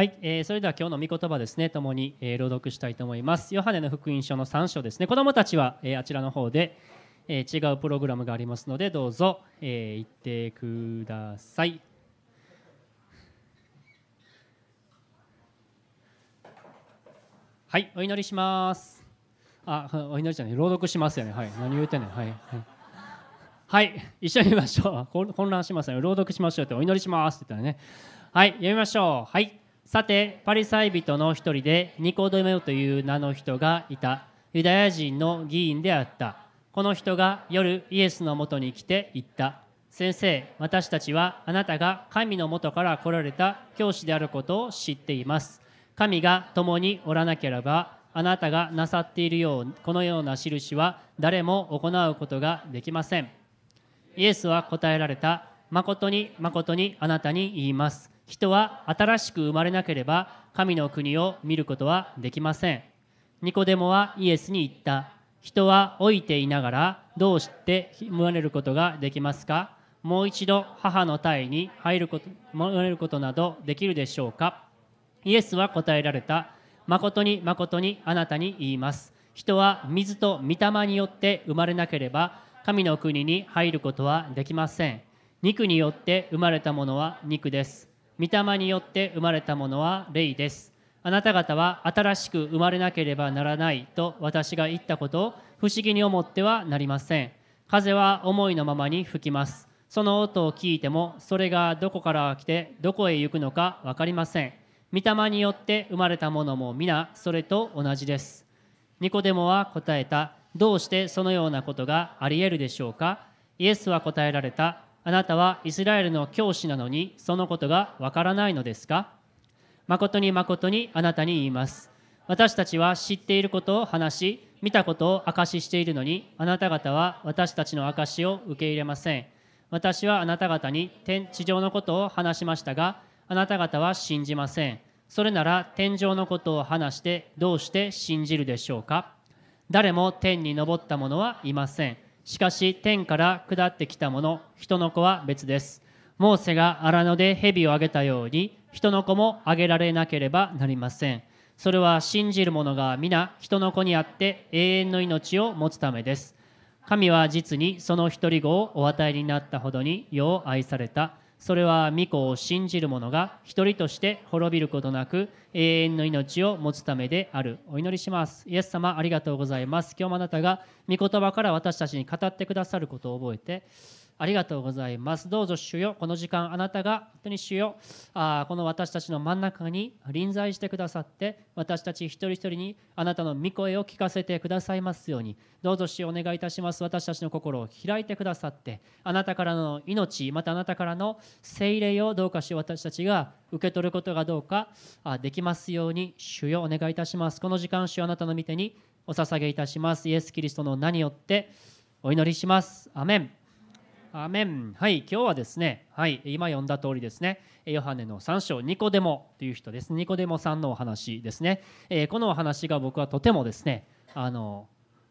はい、えー、それでは今日の御言葉ですね、ともに、えー、朗読したいと思います。ヨハネの福音書の3章ですね。子どもたちは、えー、あちらの方で、えー、違うプログラムがありますので、どうぞ、えー、行ってください。はい、お祈りします。あ、お祈りじゃない、朗読しますよね。はい、何言うてんねん。はい。はいはい、一緒に見ましょう。混乱しますね。朗読しましょうって、お祈りしますって言ったらね。はい、読みましょう。はい。さてパリサイ人の一人でニコデメという名の人がいた。ユダヤ人の議員であった。この人が夜イエスのもとに来て言った。先生私たちはあなたが神のもとから来られた。教師であることを知っています。神が共におらなければあなたがなさっているようこのような印は誰も行うことができません。イエスは答えられた。誠に誠にあなたに言います。人は新しく生まれなければ神の国を見ることはできません。ニコデモはイエスに言った。人は老いていながらどうして生まれることができますか？もう一度母の体に入ること生まれることなどできるでしょうか？イエスは答えられた。誠に誠にあなたに言います。人は水と御霊によって生まれなければ神の国に入ることはできません。肉によって生まれたものは肉です。御霊によって生まれたものは霊です。あなた方は新しく生まれなければならないと私が言ったことを不思議に思ってはなりません。風は思いのままに吹きます。その音を聞いてもそれがどこから来てどこへ行くのか分かりません。御霊によって生まれたものも皆それと同じです。ニコデモは答えた。どうしてそのようなことがあり得るでしょうかイエスは答えられた。あなたはイスラエルの教師なのにそのことがわからないのですか？誠に誠にあなたに言います。私たちは知っていることを話し見たことを証ししているのにあなた方は私たちの証しを受け入れません。私はあなた方に天地上のことを話しましたがあなた方は信じません。それなら天上のことを話してどうして信じるでしょうか？誰も天に昇った者はいません。しかし天から下ってきたもの人の子は別です。モーセが荒野で蛇をあげたように人の子もあげられなければなりません。それは信じる者が皆人の子にあって永遠の命を持つためです。神は実にその一人子をお与えになったほどによう愛された。それは御子を信じる者が一人として滅びることなく永遠の命を持つためである。お祈りします。イエス様ありがとうございます。今日もあなたが御言葉から私たちに語ってくださることを覚えてありがとうございます。どうぞ主よ、この時間あなたが本当に主よ、あこの私たちの真ん中に臨在してくださって、私たち一人一人にあなたの御声を聞かせてくださいますように、どうぞ主よお願いいたします。私たちの心を開いてくださって、あなたからの命、またあなたからの聖霊をどうかし私たちが受け取ることがどうかできますように、主よお願いいたします。この時間、主よあなたの御手にお捧げいたします。イエス・キリストの名によってお祈りします。アメン。アメンはい今日はですね、はい、今読んだ通りですねヨハネの3章ニコデモという人です。ニコデモさんのお話ですね、えー、このお話が僕はとてもですねあの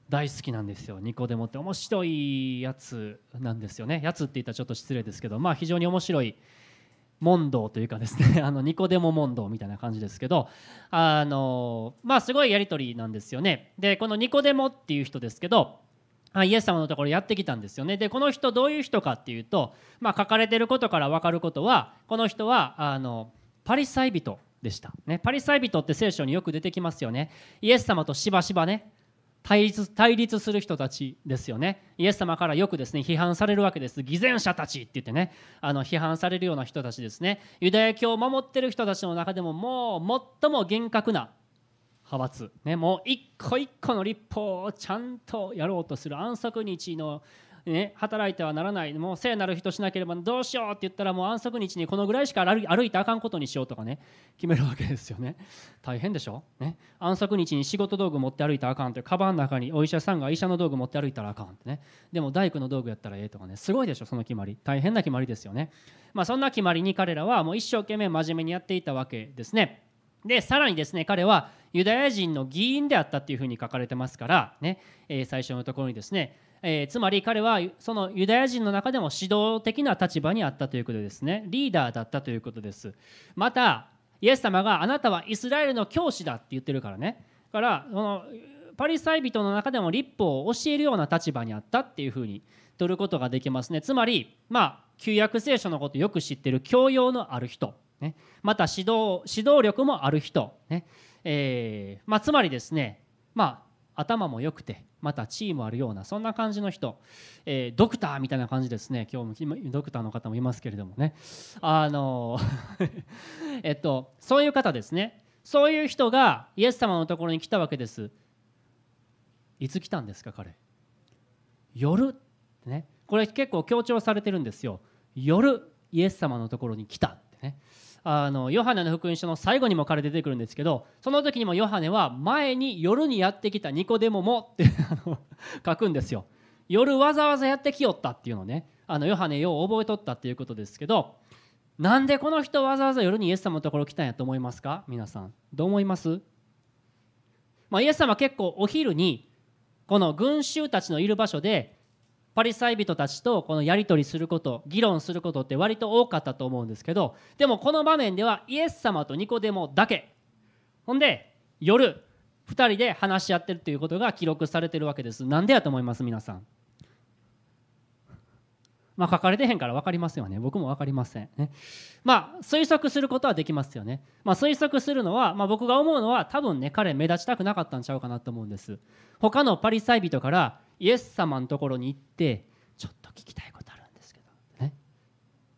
大好きなんですよ。ニコデモって面白いやつなんですよね。やつって言ったらちょっと失礼ですけどまあ非常に面白い問答というかですね あのニコデモ問答みたいな感じですけどあのまあすごいやり取りなんですよね。でこのニコデモっていう人ですけどイエス様のところやってきたんですよね。でこの人どういう人かっていうと、まあ、書かれてることから分かることはこの人はあのパリサイ人でした、ね、パリサイ人って聖書によく出てきますよね。イエス様としばしばね対立対立する人たちですよね。イエス様からよくですね批判されるわけです。偽善者たちって言ってねあの批判されるような人たちですね。ユダヤ教を守ってる人たちの中でももう最も厳格な派閥、ね、もう一個一個の立法をちゃんとやろうとする安息日の、ね、働いてはならない。もう聖なる人しなければどうしようって言ったらもう安息日にこのぐらいしか歩いてあかんことにしようとかね決めるわけですよね。大変でしょ、ね、安息日に仕事道具持って歩いたらあかんってカバンの中にお医者さんが医者の道具持って歩いたらあかんってね。でも大工の道具やったらええとかね。すごいでしょ？その決まり。大変な決まりですよね。まあそんな決まりに彼らはもう一生懸命真面目にやっていたわけですね。でさらにですね彼はユダヤ人の議員であったっていうふうに書かれてますからね、えー、最初のところにですね、えー、つまり彼はそのユダヤ人の中でも指導的な立場にあったということですね。リーダーだったということです。またイエス様があなたはイスラエルの教師だって言ってるからね。だからそのパリサイ人の中でも立法を教えるような立場にあったっていうふうに取ることができますね。つまりまあ旧約聖書のことよく知ってる教養のある人、ね、また指導指導力もある人、ね。えーまあ、つまりですねまあ頭も良くてまた地位もあるようなそんな感じの人、えー、ドクターみたいな感じですね。今日もドクターの方もいますけれどもね。あの えっとそういう方ですね。そういう人がイエス様のところに来たわけです。いつ来たんですか彼？夜？ね。これ結構強調されてるんですよ。夜イエス様のところに来たってね。あのヨハネの福音書の最後にも彼出てくるんですけどその時にもヨハネは前に夜にやってきたニコデモもって 書くんですよ。夜わざわざやってきよったっていうのね。あのヨハネよう覚えとったっていうことですけどなんでこの人わざわざ夜にイエス様のところ来たんやと思いますか？皆さん。どう思います？まあ、イエス様結構お昼にこの群衆たちのいる場所でパリサイ人たちとこのやり取りすること議論することって割と多かったと思うんですけどでもこの場面ではイエス様とニコデモだけ。ほんで夜2人で話し合ってるということが記録されてるわけです。なんでやと思います皆さん？まあ書かれてへんから分かりますよね。僕も分かりません。ね。まあ推測することはできますよね。まあ推測するのは、まあ、僕が思うのは多分ね彼目立ちたくなかったんちゃうかなと思うんです。他のパリサイ人からイエス様のところに行ってちょっと聞きたいことあるんですけどね。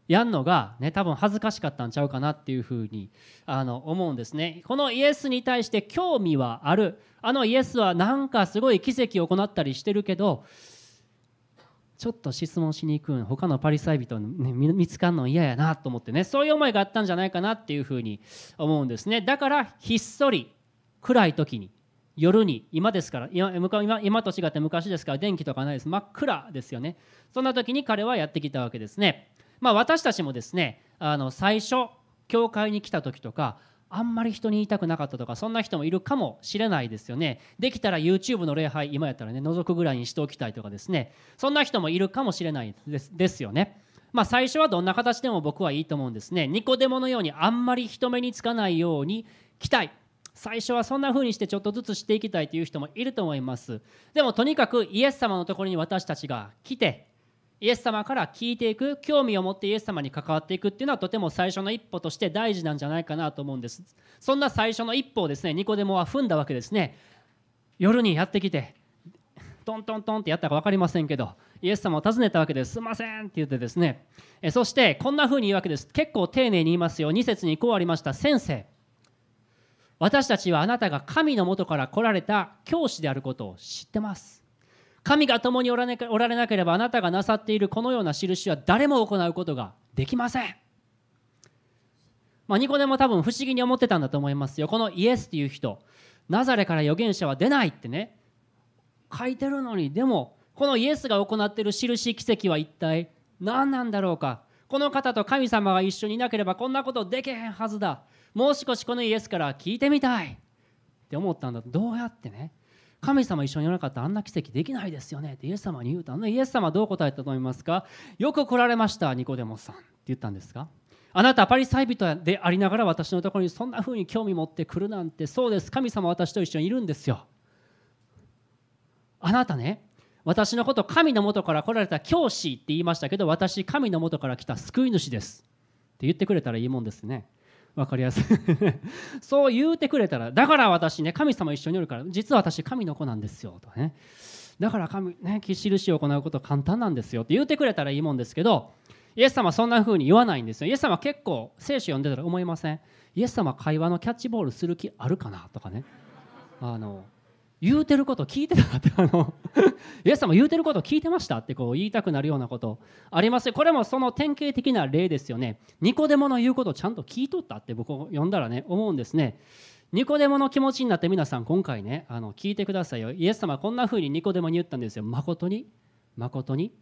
やんのがね多分恥ずかしかったんちゃうかなっていうふうにあの思うんですね。このイエスに対して興味はある。あのイエスはなんかすごい奇跡を行ったりしてるけどちょっと質問しに行くん他のパリサイ人、ね、見つかるの嫌やなと思ってね。そういう思いがあったんじゃないかなっていうふうに思うんですね。だからひっそり暗い時に夜に今ですから今今と違って昔ですから電気とかないです。真っ暗ですよね。そんな時に彼はやってきたわけですね。まあ私たちもですねあの最初教会に来た時とかあんまり人に言いたくなかったとかそんな人もいるかもしれないですよね。できたら YouTube の礼拝今やったらね覗くぐらいにしておきたいとかですね。そんな人もいるかもしれないですですよね。まあ最初はどんな形でも僕はいいと思うんですね。ニコデモのようにあんまり人目につかないように来たい。最初はそんな風にしてちょっとずつしていきたいという人もいると思います。でもとにかくイエス様のところに私たちが来てイエス様から聞いていく興味を持ってイエス様に関わっていくっていうのはとても最初の一歩として大事なんじゃないかなと思うんです。そんな最初の一歩をですねニコデモは踏んだわけですね。夜にやってきてトントントンってやったか分かりませんけどイエス様を訪ねたわけです。すいませんって言ってですね。そしてこんな風に言うわけです。結構丁寧に言いますよ。2節にこうありました。先生私たちはあなたが神のもとから来られた教師であることを知ってます。神が共におられなければあなたがなさっているこのような印は誰も行うことができません。まあ、ニコデも多分不思議に思ってたんだと思いますよ。このイエスっていう人ナザレから預言者は出ないってね。書いてるのに。でもこのイエスが行っている印奇跡は一体何なんだろうか。この方と神様が一緒にいなければこんなことできへんはずだ。もう少しこのイエスから聞いてみたい。って思ったんだ。どうやってね。神様一緒にいなかったらあんな奇跡できないですよね。ってイエス様に言うとあのイエス様どう答えたと思いますか。よく来られましたニコデモさん。って言ったんですか。あなたパリサイ人でありながら私のところにそんな風に興味持ってくるなんてそうです。神様私と一緒にいるんですよ。あなたね私のこと神のもとから来られた教師って言いましたけど私神のもとから来た救い主です。って言ってくれたらいいもんですね。分かりやすい。そう言うてくれたらだから私ね神様一緒におるから実は私神の子なんですよとね。だから神ね印を行うことは簡単なんですよって言うてくれたらいいもんですけどイエス様はそんな風に言わないんですよ。イエス様は結構聖書読んでたら思いません？イエス様会話のキャッチボールする気あるかな？とかね。あの言うてること聞いてたかってあの イエス様言うてること聞いてましたってこう言いたくなるようなこと。ありますこれもその典型的な例ですよね。ニコデモの言うことちゃんと聞いとったって僕読んだらね思うんですね。ニコデモの気持ちになって皆さん今回ねあの聞いてくださいよ。イエス様こんな風にニコデモに言ったんですよ。誠に誠に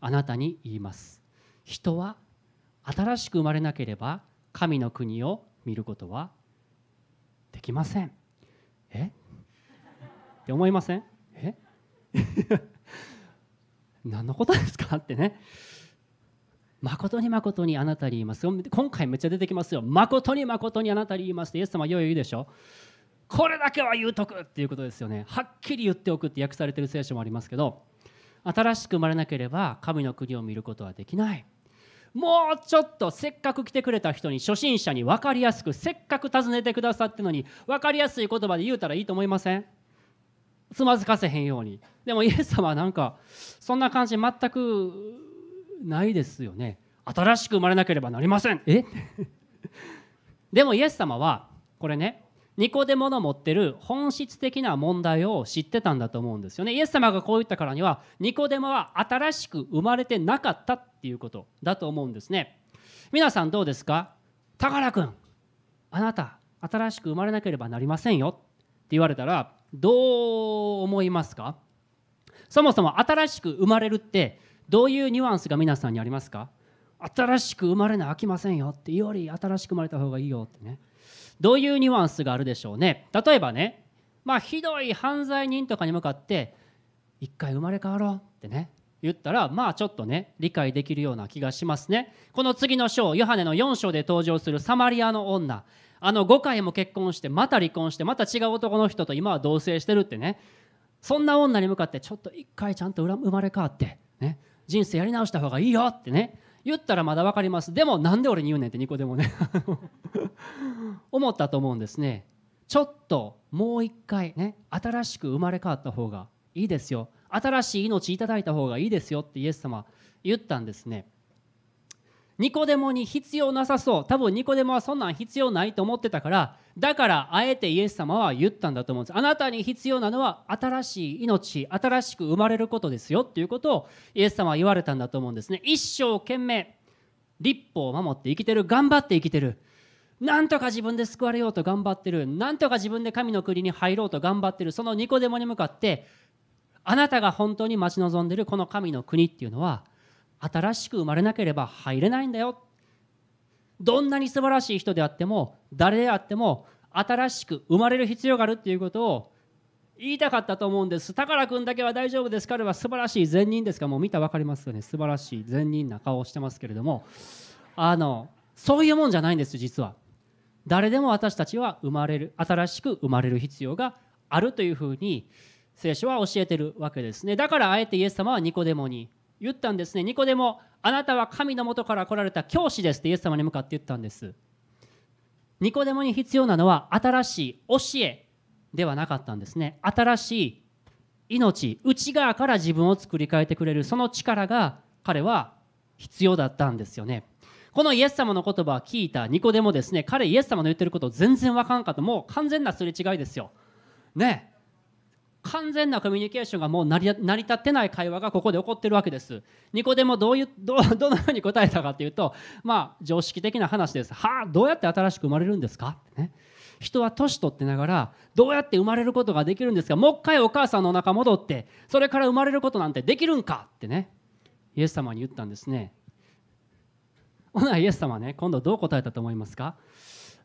あなたに言います。人は新しく生まれなければ神の国を見ることはできません。え？って思いません？え？何のことですか？ってね。誠に誠にあなたに言います。今回めっちゃ出てきますよ。誠に誠にあなたに言いますってイエス様よい言うでしょ。これだけは言うとくっていうことですよね。はっきり言っておくって訳されてる聖書もありますけど新しく生まれなければ神の国を見ることはできない。もうちょっとせっかく来てくれた人に初心者に分かりやすくせっかく尋ねてくださってのに分かりやすい言葉で言うたらいいと思いません？つまずかせへんように。でもイエス様はなんかそんな感じ全くないですよね。新しく生まれなければなりません。え？でもイエス様はこれねニコデモの持ってる本質的な問題を知ってたんだと思うんですよね。イエス様がこう言ったからにはニコデモは新しく生まれてなかったっていうことだと思うんですね。皆さんどうですか？宝くんあなた新しく生まれなければなりませんよ。って言われたらどう思いますか？そもそも新しく生まれるってどういうニュアンスが皆さんにありますか？新しく生まれな飽きませんよってより新しく生まれた方がいいよってね。どういうニュアンスがあるでしょうね？例えばねまあひどい犯罪人とかに向かって一回生まれ変わろうってね言ったらまあちょっとね理解できるような気がしますね。この次の章ヨハネの4章で登場するサマリアの女。あの5回も結婚してまた離婚してまた違う男の人と今は同棲してるってね。そんな女に向かってちょっと一回ちゃんと生まれ変わって、ね、人生やり直した方がいいよってね。言ったらまだ分かります。でもなんで俺に言うねんって2個でもね。思ったと思うんですね。ちょっともう一回ね新しく生まれ変わった方がいいですよ。新しい命いただいた方がいいですよってイエス様言ったんですね。ニコデモに必要なさそう。多分ニコデモはそんなん必要ないと思ってたからだからあえてイエス様は言ったんだと思うんです。あなたに必要なのは新しい命新しく生まれることですよっていうことをイエス様は言われたんだと思うんですね。一生懸命立法を守って生きてる頑張って生きてる。なんとか自分で救われようと頑張ってる。なんとか自分で神の国に入ろうと頑張ってる。そのニコデモに向かってあなたが本当に待ち望んでるこの神の国っていうのは新しく生まれなければ入れないんだよ。どんなに素晴らしい人であっても誰であっても新しく生まれる必要があるっていうことを言いたかったと思うんです。宝くんだけは大丈夫です。彼は素晴らしい善人ですか？もう見たら分かりますよね。素晴らしい善人な顔をしてますけれども。あのそういうもんじゃないんです実は。誰でも私たちは生まれる新しく生まれる必要があるというふうに聖書は教えてるわけですね。だからあえてイエス様はニコデモに言ったんですね。ニコデモあなたは神のもとから来られた教師ですってイエス様に向かって言ったんです。ニコデモに必要なのは新しい教えではなかったんですね。新しい命内側から自分を作り変えてくれるその力が彼は必要だったんですよね。このイエス様の言葉を聞いたニコデモですね。彼イエス様の言ってること全然分かんかった。もう完全なすれ違いですよ。ね。完全なコミュニケーションがもう成り立ってない会話がここで起こってるわけです。ニコデモどういうど どのように答えたかというとまあ常識的な話です。はあどうやって新しく生まれるんですか？ってね。人は年取ってながらどうやって生まれることができるんですか？もう一回お母さんのお腹戻ってそれから生まれることなんてできるんか？ってねイエス様に言ったんですね。ほなイエス様ね今度どう答えたと思いますか？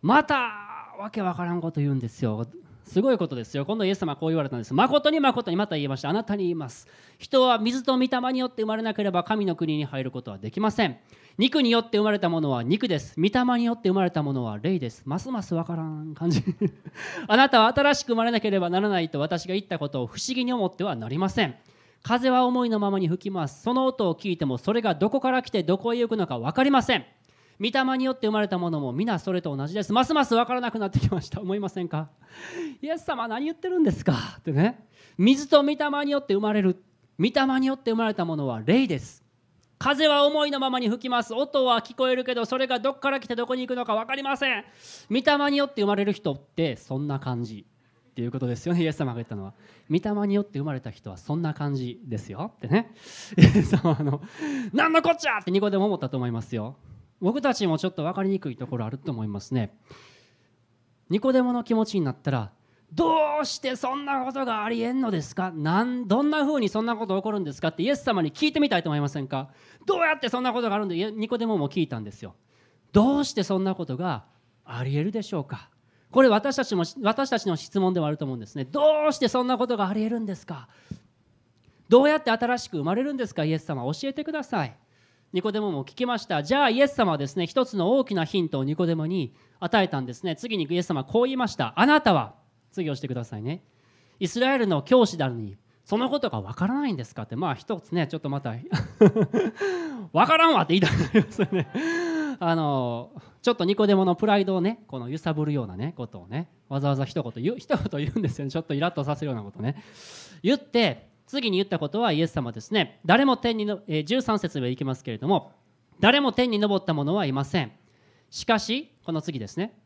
またわけわからんこと言うんですよすごいことですよ。今度イエス様はこう言われたんです。誠に誠にまた言いました。あなたに言います。人は水と御霊によって生まれなければ神の国に入ることはできません。肉によって生まれたものは肉です。御霊によって生まれたものは霊です。ますますわからん感じ。あなたは新しく生まれなければならないと私が言ったことを不思議に思ってはなりません。風は思いのままに吹きます。その音を聞いてもそれがどこから来てどこへ行くのか分かりません。御霊によって生まれたものも皆それと同じです。ますます分からなくなってきました。思いませんか？イエス様何言ってるんですか？ってね。水と御霊によって生まれる。御霊によって生まれたものは霊です。風は思いのままに吹きます。音は聞こえるけどそれがどこから来てどこに行くのか分かりません。御霊によって生まれる人ってそんな感じ。っていうことですよね。イエス様が言ったのは。御霊によって生まれた人はそんな感じですよ。ってね。イエス様あの何のこっちゃ！ってニコでも思ったと思いますよ。僕たちもちょっと分かりにくいところあると思いますね。ニコデモの気持ちになったらどうしてそんなことがありえんのですか？なんどんな風にそんなこと起こるんですか？ってイエス様に聞いてみたいと思いませんか？どうやってそんなことがあるんでニコデモも聞いたんですよ。どうしてそんなことがありえるでしょうか？これ私たちも私たちの質問ではあると思うんですね。どうしてそんなことがありえるんですか？どうやって新しく生まれるんですか？イエス様教えてください。ニコデモも聞きました。じゃあイエス様はですね一つの大きなヒントをニコデモに与えたんですね。次にイエス様はこう言いました。あなたは次をしてくださいね。イスラエルの教師なのにそのことがわからないんですかって。まあ一つねちょっとまた わからんわって言いたくなりますよね。あのちょっとニコデモのプライドをねこの揺さぶるようなねことをねわざわざ一言言う一言言うんですよね。ちょっとイラッとさせるようなことね。言って次に言ったことはイエス様ですね。誰も天にの、えー、13節でいきますけれども誰も天に昇った者はいません。しかしこの次ですね。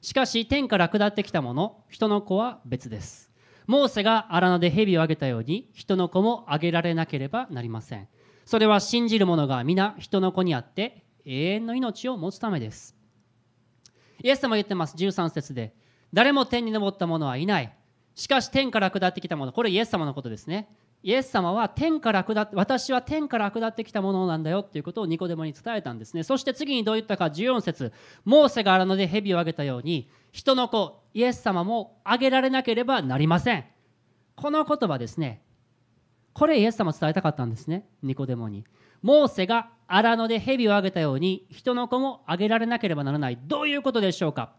しかし天から下ってきた者人の子は別です。モーセが荒野で蛇をあげたように人の子もあげられなければなりません。それは信じる者が皆人の子にあって永遠の命を持つためです。イエス様言ってます。13節で誰も天に昇った者はいない。しかし天から下ってきたもの。これイエス様のことですね。イエス様は天から下って私は天から下ってきたものなんだよっていうことをニコデモに伝えたんですね。そして次にどう言ったか14節。モーセが荒野で蛇をあげたように人の子イエス様もあげられなければなりません。この言葉ですね。これイエス様伝えたかったんですね。ニコデモに。モーセが荒野で蛇をあげたように人の子もあげられなければならない。どういうことでしょうか。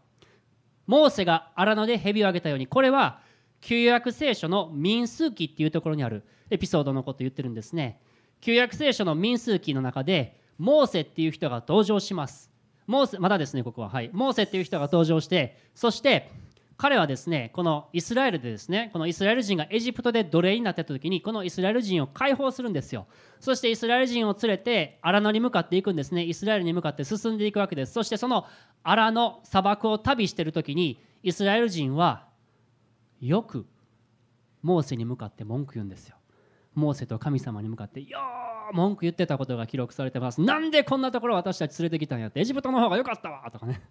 モーセが荒野で蛇をあげたようにこれは旧約聖書の民数記っていうところにあるエピソードのことを言ってるんですね。旧約聖書の民数記の中でモーセっていう人が登場します。モーセまだですねここは。はい。モーセっていう人が登場してそして彼はですねこのイスラエルでですねこのイスラエル人がエジプトで奴隷になってた時にこのイスラエル人を解放するんですよ。そしてイスラエル人を連れて荒野に向かっていくんですね。イスラエルに向かって進んでいくわけです。そしてその荒野砂漠を旅してる時にイスラエル人はよくモーセに向かって文句言うんですよ。モーセと神様に向かってよー文句言ってたことが記録されてます。なんでこんなところ私たち連れてきたんやって。エジプトの方が良かったわとかね。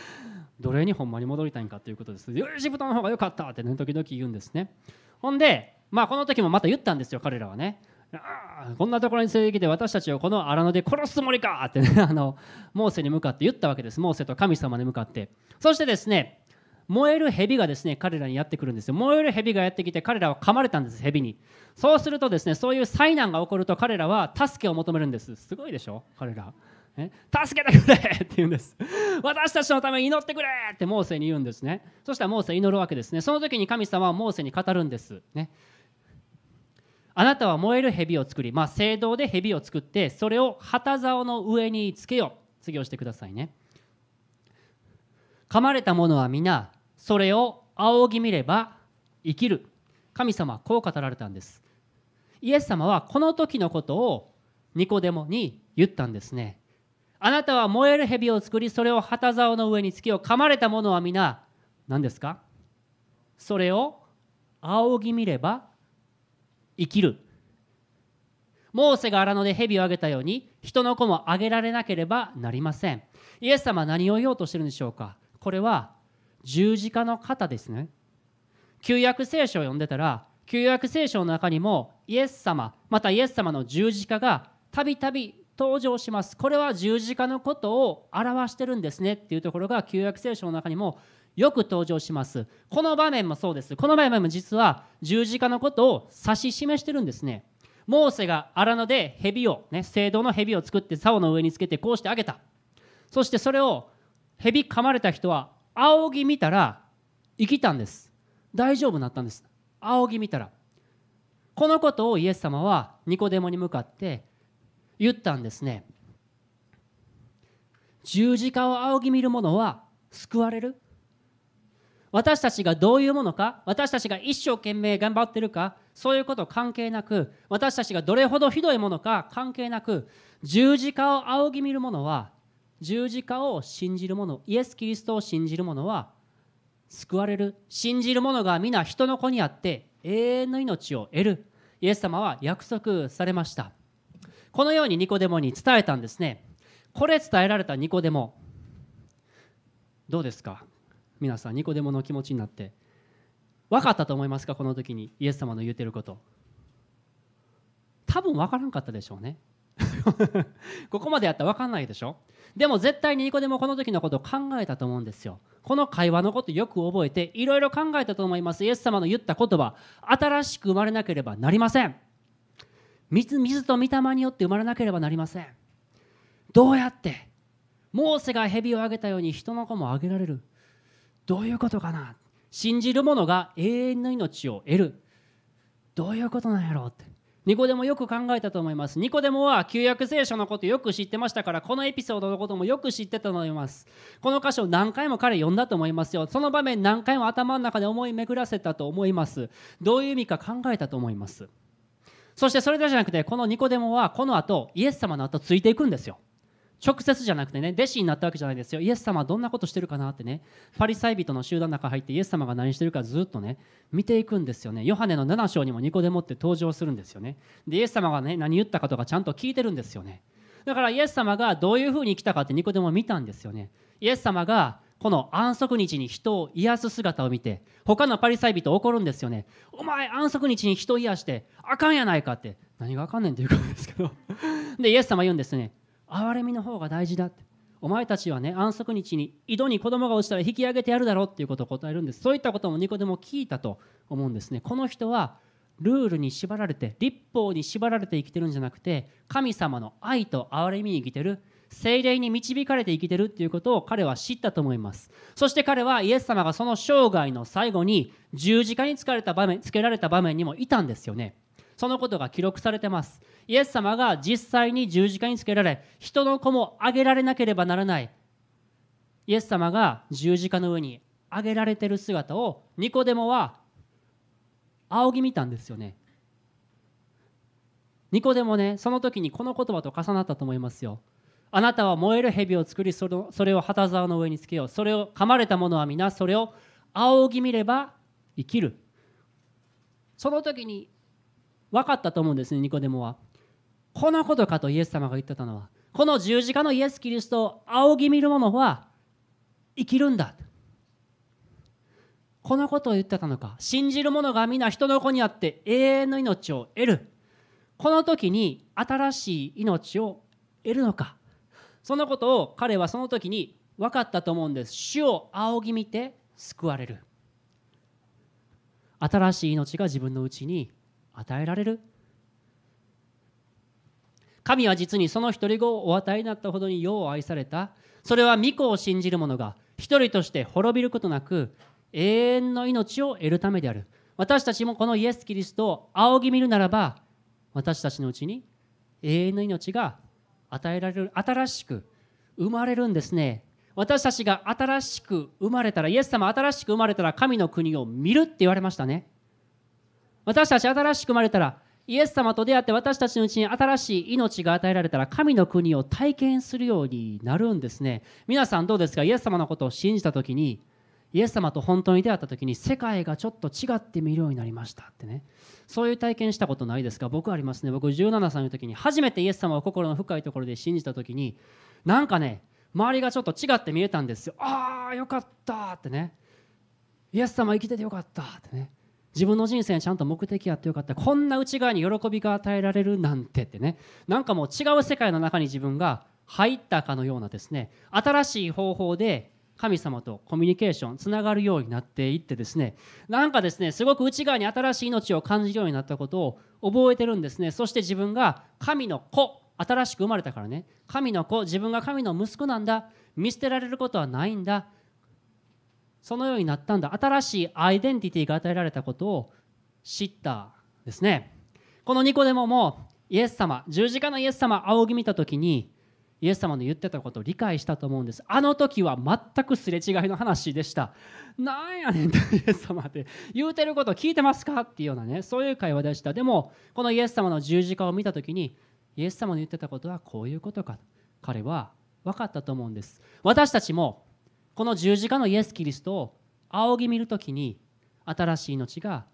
奴隷にほんまに戻りたいんかということです。エジプトの方が良かったってね時々言うんですね。ほんでまあこの時もまた言ったんですよ彼らはね。あこんなところに連れてきて私たちをこの荒野で殺すつもりかってね。あのモーセに向かって言ったわけです。モーセと神様に向かって。そしてですね燃える蛇がですね彼らにやってくるんですよ。燃える蛇がやってきて彼らは噛まれたんです蛇に。そうするとですねそういう災難が起こると彼らは助けを求めるんです。すごいでしょ彼ら。助けてくれって言うんです。私たちのために祈ってくれってモーセに言うんですね。そしたらモーセ祈るわけですね。その時に神様はモーセに語るんです。ね。あなたは燃える蛇を作り、まあ、聖堂で蛇を作ってそれを旗竿の上につけよう。次をしてくださいね。噛まれた者は皆それを仰ぎ見れば生きる。神様はこう語られたんです。イエス様はこの時のことをニコデモに言ったんですね。あなたは燃える蛇を作りそれを旗竿の上につけよ噛まれた者は皆何ですか？それを仰ぎ見れば生きる。モーセが荒野で蛇をあげたように人の子もあげられなければなりません。イエス様は何を言おうとしてるんでしょうか？これは十字架の型ですね。旧約聖書を読んでたら旧約聖書の中にもイエス様またイエス様の十字架がたびたび登場します。これは十字架のことを表してるんですね。っていうところが旧約聖書の中にもよく登場します。この場面もそうです。この場面も実は十字架のことを指し示してるんですね。モーセが荒野で蛇をね聖堂の蛇を作って竿の上につけてこうしてあげた。そしてそれを蛇噛まれた人は仰ぎ見たら生きたんです。大丈夫になったんです。仰ぎ見たら。このことをイエス様はニコデモに向かって言ったんですね。十字架を仰ぎ見る者は救われる？私たちがどういうものか？私たちが一生懸命頑張ってるか？そういうこと関係なく私たちがどれほどひどいものか関係なく十字架を仰ぎ見る者は十字架を信じる者イエス・キリストを信じる者は救われる。信じる者が皆人の子にあって永遠の命を得る。イエス様は約束されました。このようにニコデモに伝えたんですね。これ伝えられたニコデモ。どうですか？皆さんニコデモの気持ちになって。分かったと思いますか？この時にイエス様の言うてること。多分分からんかったでしょうね。ここまでやったら分かんないでしょ？でも絶対にニコデモこの時のことを考えたと思うんですよ。この会話のことよく覚えていろいろ考えたと思います。イエス様の言った言葉新しく生まれなければなりません。水水と御霊によって生まれなければなりません。どうやって？モーセが蛇をあげたように人の子もあげられる。どういうことかな？信じる者が永遠の命を得る。どういうことなんやろうって。ニコデモよく考えたと思います。ニコデモは旧約聖書のことよく知ってましたから、このエピソードのこともよく知ってたと思います。この箇所何回も彼読んだと思いますよ。その場面何回も頭の中で思い巡らせたと思います。どういう意味か考えたと思います。そしてそれだけじゃなくて、このニコデモはこの後、イエス様の後ついていくんですよ。直接じゃなくてね弟子になったわけじゃないですよ。イエス様はどんなことしてるかなってね。パリサイ人の集団の中入ってイエス様が何してるかずっとね見ていくんですよね。ヨハネの7章にもニコデモって登場するんですよね。でイエス様がね何言ったかとかちゃんと聞いてるんですよね。だからイエス様がどういうふうに来たかってニコデモ見たんですよね。イエス様がこの安息日に人を癒す姿を見て他のパリサイ人怒るんですよね。お前安息日に人を癒してあかんやないかって。何があかんねんっていうことですけど。でイエス様言うんですね。憐れみの方が大事だって。お前たちはね安息日に井戸に子供が落ちたら引き上げてやるだろうっていうことを答えるんです。そういったこともニコでも聞いたと思うんですね。この人はルールに縛られて立法に縛られて生きてるんじゃなくて神様の愛と憐れみに生きてる精霊に導かれて生きてるっていうことを彼は知ったと思います。そして彼はイエス様がその生涯の最後に十字架につかれた場面つけられた場面にもいたんですよね。そのことが記録されてます。イエス様が実際に十字架につけられ人の子もあげられなければならない。イエス様が十字架の上にあげられてる姿をニコデモは仰ぎ見たんですよね。ニコデモねその時にこの言葉と重なったと思いますよ。あなたは燃える蛇を作りそれを旗沢の上につけよう。それを噛まれた者は皆それを仰ぎ見れば生きる。その時に分かったと思うんですねニコデモは。このことかとイエス様が言ってたのは。この十字架のイエス・キリストを仰ぎ見る者は生きるんだ。このことを言ってたのか。信じる者が皆人の子にあって永遠の命を得る。この時に新しい命を得るのか。そのことを彼はその時に分かったと思うんです。主を仰ぎ見て救われる。新しい命が自分のうちに与えられる？神は実にその一人子をお与えになったほどに世を愛された。それは御子を信じる者が一人として滅びることなく永遠の命を得るためである。私たちもこのイエス・キリストを仰ぎ見るならば私たちのうちに永遠の命が与えられる新しく生まれるんですね。私たちが新しく生まれたらイエス様新しく生まれたら神の国を見るって言われましたね。私たち新しく生まれたらイエス様と出会って私たちのうちに新しい命が与えられたら神の国を体験するようになるんですね。皆さんどうですか？イエス様のことを信じた時にイエス様と本当に出会った時に世界がちょっと違って見るようになりましたってね。そういう体験したことないですか？僕ありますね。僕17歳の時に初めてイエス様を心の深いところで信じた時になんかね周りがちょっと違って見えたんですよ。ああよかったってね。イエス様生きててよかったってね。自分の人生にちゃんと目的やってよかった。こんな内側に喜びが与えられるなんてってね。なんかもう違う世界の中に自分が入ったかのようなですね新しい方法で神様とコミュニケーションつながるようになっていってですねなんかですねすごく内側に新しい命を感じるようになったことを覚えてるんですね。そして自分が神の子新しく生まれたからね。神の子自分が神の息子なんだ。見捨てられることはないんだ。そのようになったんだ。新しいアイデンティティが与えられたことを知ったですね。このニコデモもイエス様十字架のイエス様仰ぎ見た時にイエス様の言ってたことを理解したと思うんです。あの時は全くすれ違いの話でした。なんやねんとイエス様って。言うてること聞いてますかっていうようなねそういう会話でした。でもこのイエス様の十字架を見た時にイエス様の言ってたことはこういうことか彼は分かったと思うんです。私たちもこの十字架のイエス・キリストを仰ぎ見るときに新しい命が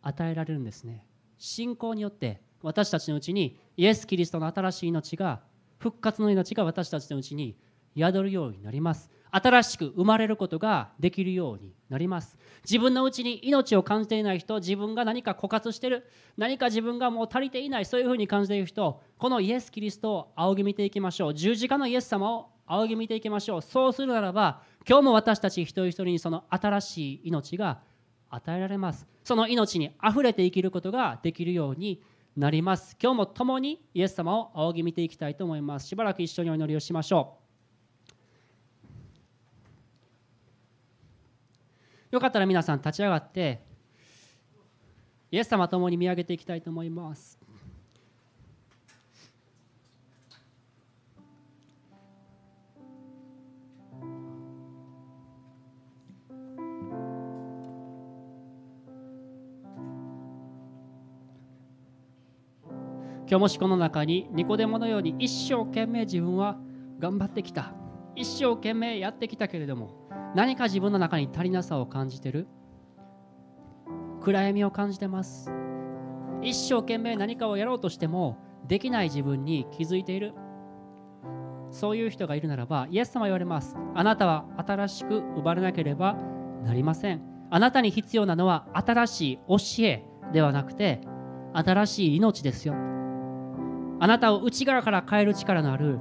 与えられるんですね。信仰によって私たちのうちにイエス・キリストの新しい命が復活の命が私たちのうちに宿るようになります。新しく生まれることができるようになります。自分のうちに命を感じていない人自分が何か枯渇してる何か自分がもう足りていないそういうふうに感じている人このイエス・キリストを仰ぎ見ていきましょう。十字架のイエス様を仰ぎ見ていきましょう。そうするならば今日も私たち一人一人にその新しい命が与えられます。その命にあふれて生きることができるようになります。今日も共にイエス様を仰ぎ見ていきたいと思います。しばらく一緒にお祈りをしましょう。よかったら皆さん立ち上がってイエス様と共に見上げていきたいと思います。今日もしこの中にニコデモのように一生懸命自分は頑張ってきた。一生懸命やってきたけれども何か自分の中に足りなさを感じてる？暗闇を感じてます。一生懸命何かをやろうとしてもできない自分に気づいている。そういう人がいるならばイエス様は言われます。あなたは新しく生まれなければなりません。あなたに必要なのは新しい教えではなくて新しい命ですよ。あなたを内側から変える力のある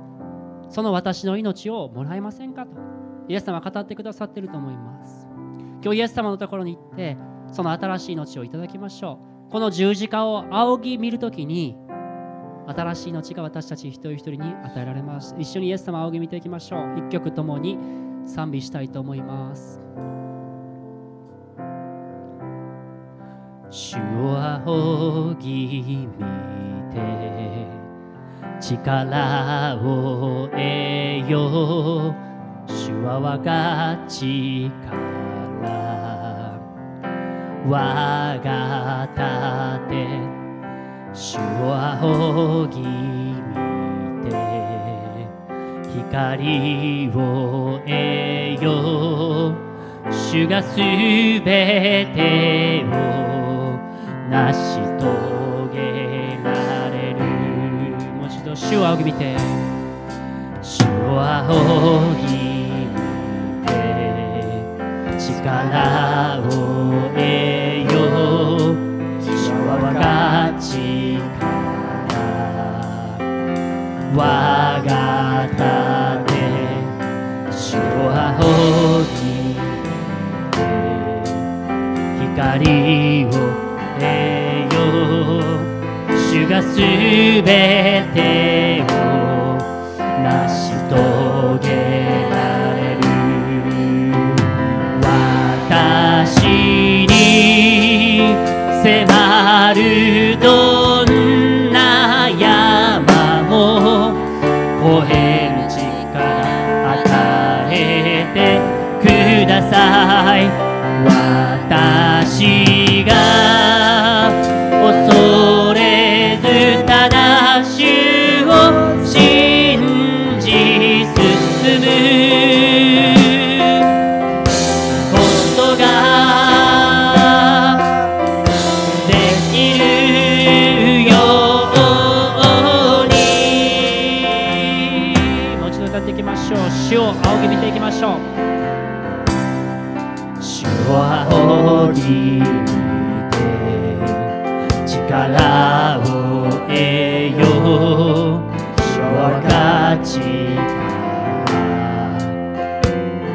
その私の命をもらえませんかとイエス様は語ってくださっていると思います。今日イエス様のところに行ってその新しい命をいただきましょう。この十字架を仰ぎ見るときに新しい命が私たち一人一人に与えられます。一緒にイエス様仰ぎ見ていきましょう。一曲ともに賛美したいと思います。主を仰ぎ見て力を得よ。う主は我が力我が盾主を仰ぎ見て光を得よ。う主がすべてを成し遂げ主を仰ぎ見て。主を仰ぎ見て力を得よう。主は我が力我が盾主を仰ぎ光を得よう。がすべてを成し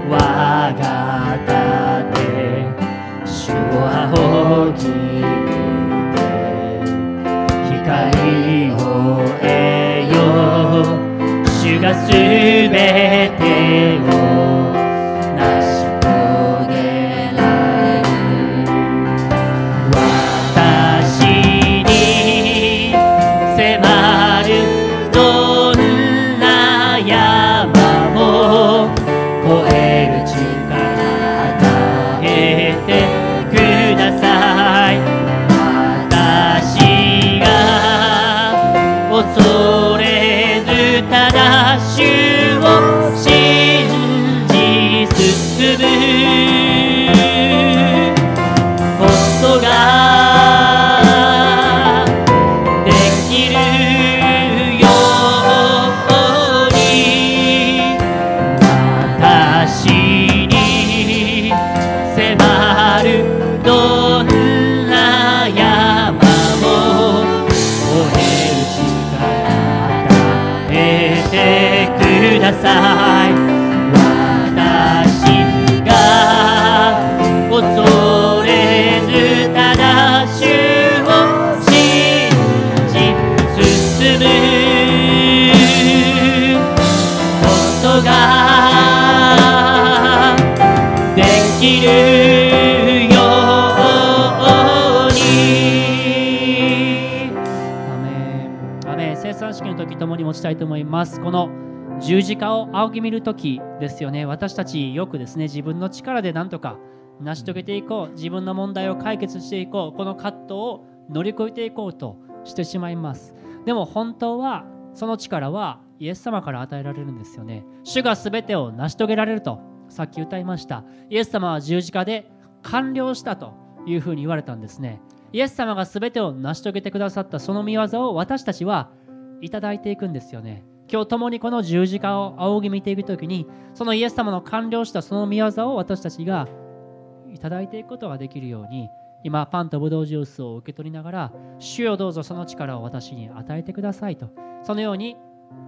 我が盾主を仰ぎ見て光を得よ。う主がすべてださい。私が恐れずただ主を信じ進むことができるように。生産式の時ともに持ちたいと思います。この十字架を仰ぎ見る時ですよね。私たちよくですね自分の力で何とか成し遂げていこう。自分の問題を解決していこう。この葛藤を乗り越えていこうとしてしまいます。でも本当はその力はイエス様から与えられるんですよね。主が全てを成し遂げられるとさっき歌いました。イエス様は十字架で完了したというふうに言われたんですね。イエス様が全てを成し遂げてくださったその見業を私たちはいただいていくんですよね。今日共にこの十字架を仰ぎ見ていくときにそのイエス様の完了したその御業を私たちがいただいていくことができるように今パンとブドウジュースを受け取りながら主よどうぞその力を私に与えてくださいとそのように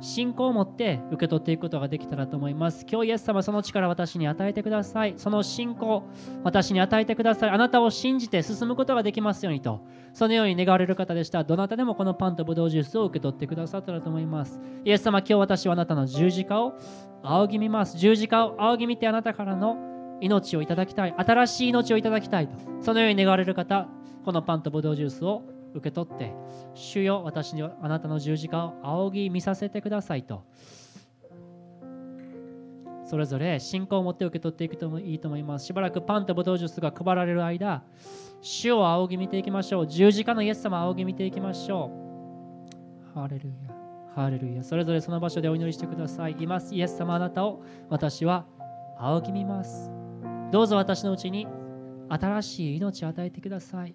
信仰を持って受け取っていくことができたらと思います。今日イエス様その力を私に与えてください。その信仰私に与えてください。あなたを信じて進むことができますようにと。そのように願われる方でしたらどなたでもこのパンとブドウジュースを受け取ってくださったらと思います。イエス様今日私はあなたの十字架を仰ぎ見ます。十字架を仰ぎ見てあなたからの命をいただきたい。新しい命をいただきたいと。そのように願われる方、このパンとブドウジュースを受け取って主よ私にあなたの十字架を仰ぎ見させてくださいと。それぞれ信仰を持って受け取っていくともいいと思います。しばらくパンとブドウジュースが配られる間主を仰ぎ見ていきましょう。十字架のイエス様を仰ぎ見ていきましょう。ハレルヤ。ハレルヤ。それぞれその場所でお祈りしてください。今イエス様あなたを私は仰ぎ見ます。どうぞ私のうちに新しい命を与えてください。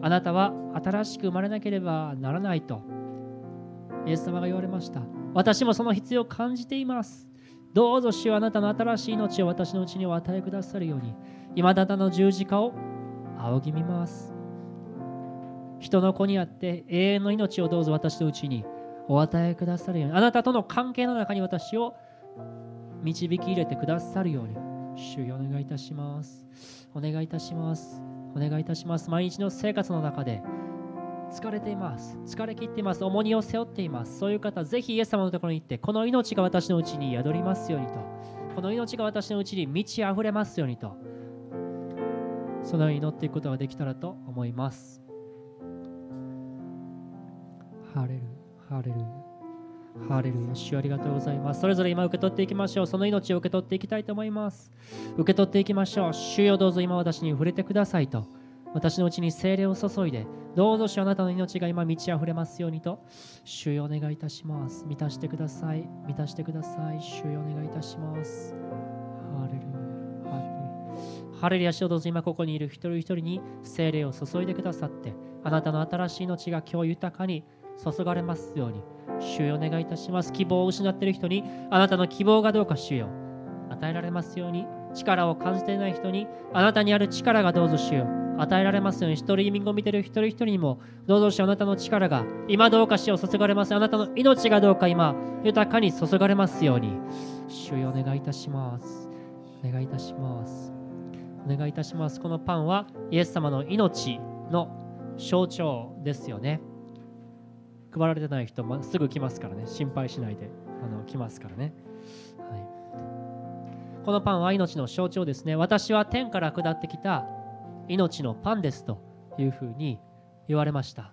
あなたは新しく生まれなければならないとイエス様が言われました。私もその必要を感じています。どうぞ主はあなたの新しい命を私のうちにお与えくださるように今だたの十字架を仰ぎ見ます。人の子にあって永遠の命をどうぞ私のうちにお与えくださるようにあなたとの関係の中に私を導き入れてくださるように主よお願いいたします。お願いいたします。お願いいたします。毎日の生活の中で疲れています。疲れ切っています。重荷を背負っています。そういう方ぜひイエス様のところに行ってこの命が私のうちに宿りますようにと。この命が私のうちに満ち溢れますようにと。そのように祈っていくことができたらと思います。ハレルハレル。ハレルヤ主ありがとうございます。それぞれ今受け取っていきましょう。その命を受け取っていきたいと思います。受け取っていきましょう。主よどうぞ今私に触れてくださいと。私のうちに精霊を注いで、どうぞ主あなたの命が今満ち溢れますようにと、主よお願いいたします。満たしてください。満たしてください。主よお願いいたします。ハレルヤ。ハレルヤ。ハレルヤ主よどうぞ今ここにいる一人一人に精霊を注いでくださって、あなたの新しい命が今日豊かに注がれますように。主よお願いいたします。希望を失っている人に、あなたの希望がどうか主よ、与えられますように、力を感じていない人に、あなたにある力がどうぞ主よ、与えられますように、ストリーミングを見ている一人一人にも、どうぞ主あなたの力が、今どうか主を注がれます。あなたの命がどうか今、豊かに注がれますように、主よお願いいたします。お願いいたします。お願いいたします。このパンは、イエス様の命の象徴ですよね。配られてない人、ま、すぐ来ますからね。心配しないであの来ますからね、はい、このパンは命の象徴ですね。私は天から下ってきた命のパンですというふうに言われました。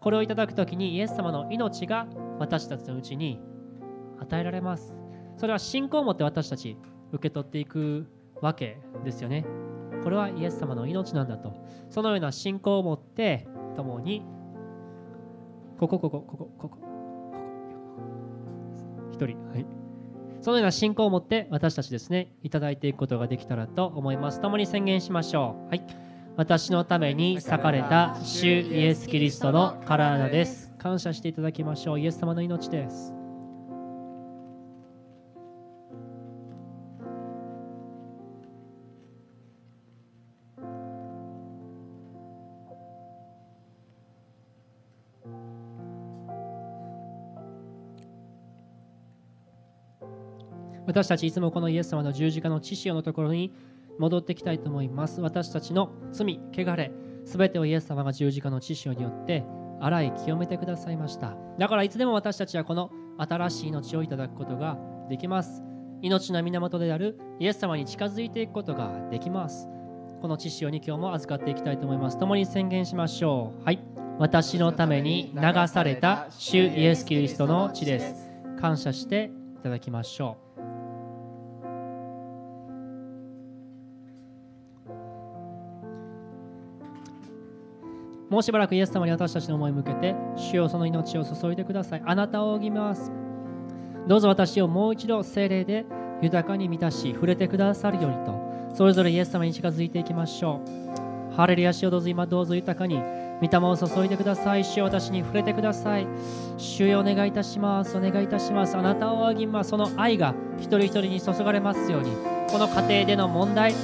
これをいただく時にイエス様の命が私たちのうちに与えられます。それは信仰を持って私たち受け取っていくわけですよね。これはイエス様の命なんだと。そのような信仰を持って共にここここここここ。一人。はい。そのような信仰を持って私たちですねいただいていくことができたらと思います。共に宣言しましょう。はい。私のために裂かれた主イエス・キリストの体です。感謝していただきましょう。イエス様の命です。私たちいつもこのイエス様の十字架の知識のところに戻ってきたいと思います。私たちの罪、汚れ、すべてをイエス様が十字架の知識によって洗い清めてくださいました。だからいつでも私たちはこの新しい命をいただくことができます。命の源であるイエス様に近づいていくことができます。この知識に今日も預かっていきたいと思います。共に宣言しましょう。はい。私のために流された主イエス・キリストの血です感謝していただきましょうもうしばらくイエス様に私たちの思い向けて主よその命を注いでください。あなたを仰ぎます。どうぞ私をもう一度精霊で豊かに満たし触れてくださるようにと。それぞれイエス様に近づいていきましょう。ハレルヤ主をどうぞ今どうぞ豊かに御霊を注いでください。主よ私に触れてください。主よお願いいたします。お願いいたします。あなたをあぎます。その愛が一人一人に注がれますように。この家庭での問題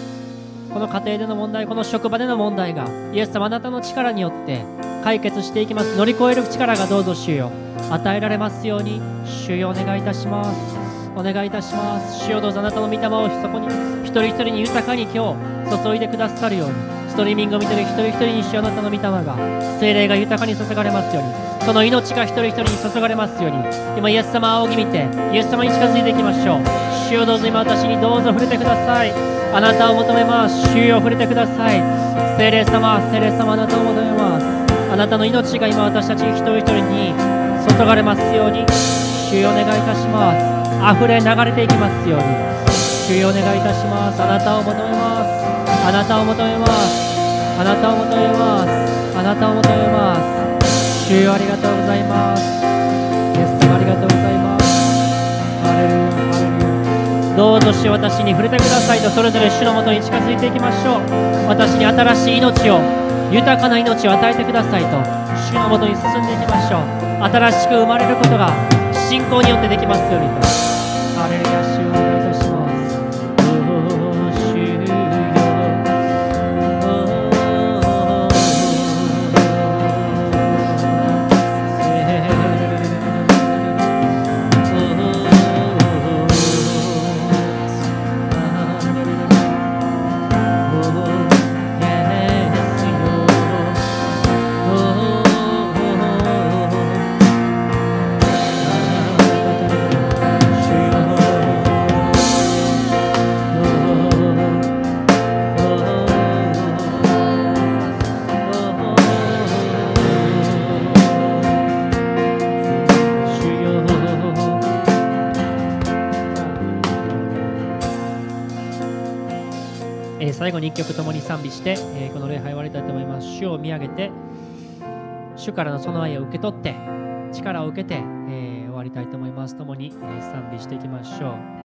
この家庭での問題この職場での問題がイエス様あなたの力によって解決していきます。乗り越える力がどうぞ主よ。与えられますように主よお願いいたします。お願いいたします。主よどうぞあなたの御霊をそこに一人一人に豊かに今日注いでくださるようにストリーミングを見てる一人一人に主よあなたの御霊が精霊が豊かに注がれますようにその命が一人一人に注がれますように今イエス様仰ぎ見てイエス様に近づいていきましょう。主よどうぞ今私にどうぞ触れてください。あなたを求めます。主よ触れてください。精霊様精霊様あなたを求めます。あなたの命が今私たち一人一人に注がれますように。主よお願いいたします。溢れ流れていきますように。主よお願いいたします。あなたを求めます。あなたを求めます。あなたを求めます。あなたを求めます。主よありがとうございます。イエス様ありがとうございます。ハレルヤ。どうぞ主よ私に触れてくださいとそれぞれ主のもとに近づいていきましょう。私に新しい命を豊かな命を与えてくださいと主のもとに進んでいきましょう。新しく生まれることが信仰によってできますようにと。曲ともに賛美して、えーこの礼拝を終わりたいと思います。主を見上げて主からの備えを受け取って力を受けて、えー終わりたいと思います。ともに、えー賛美していきましょう。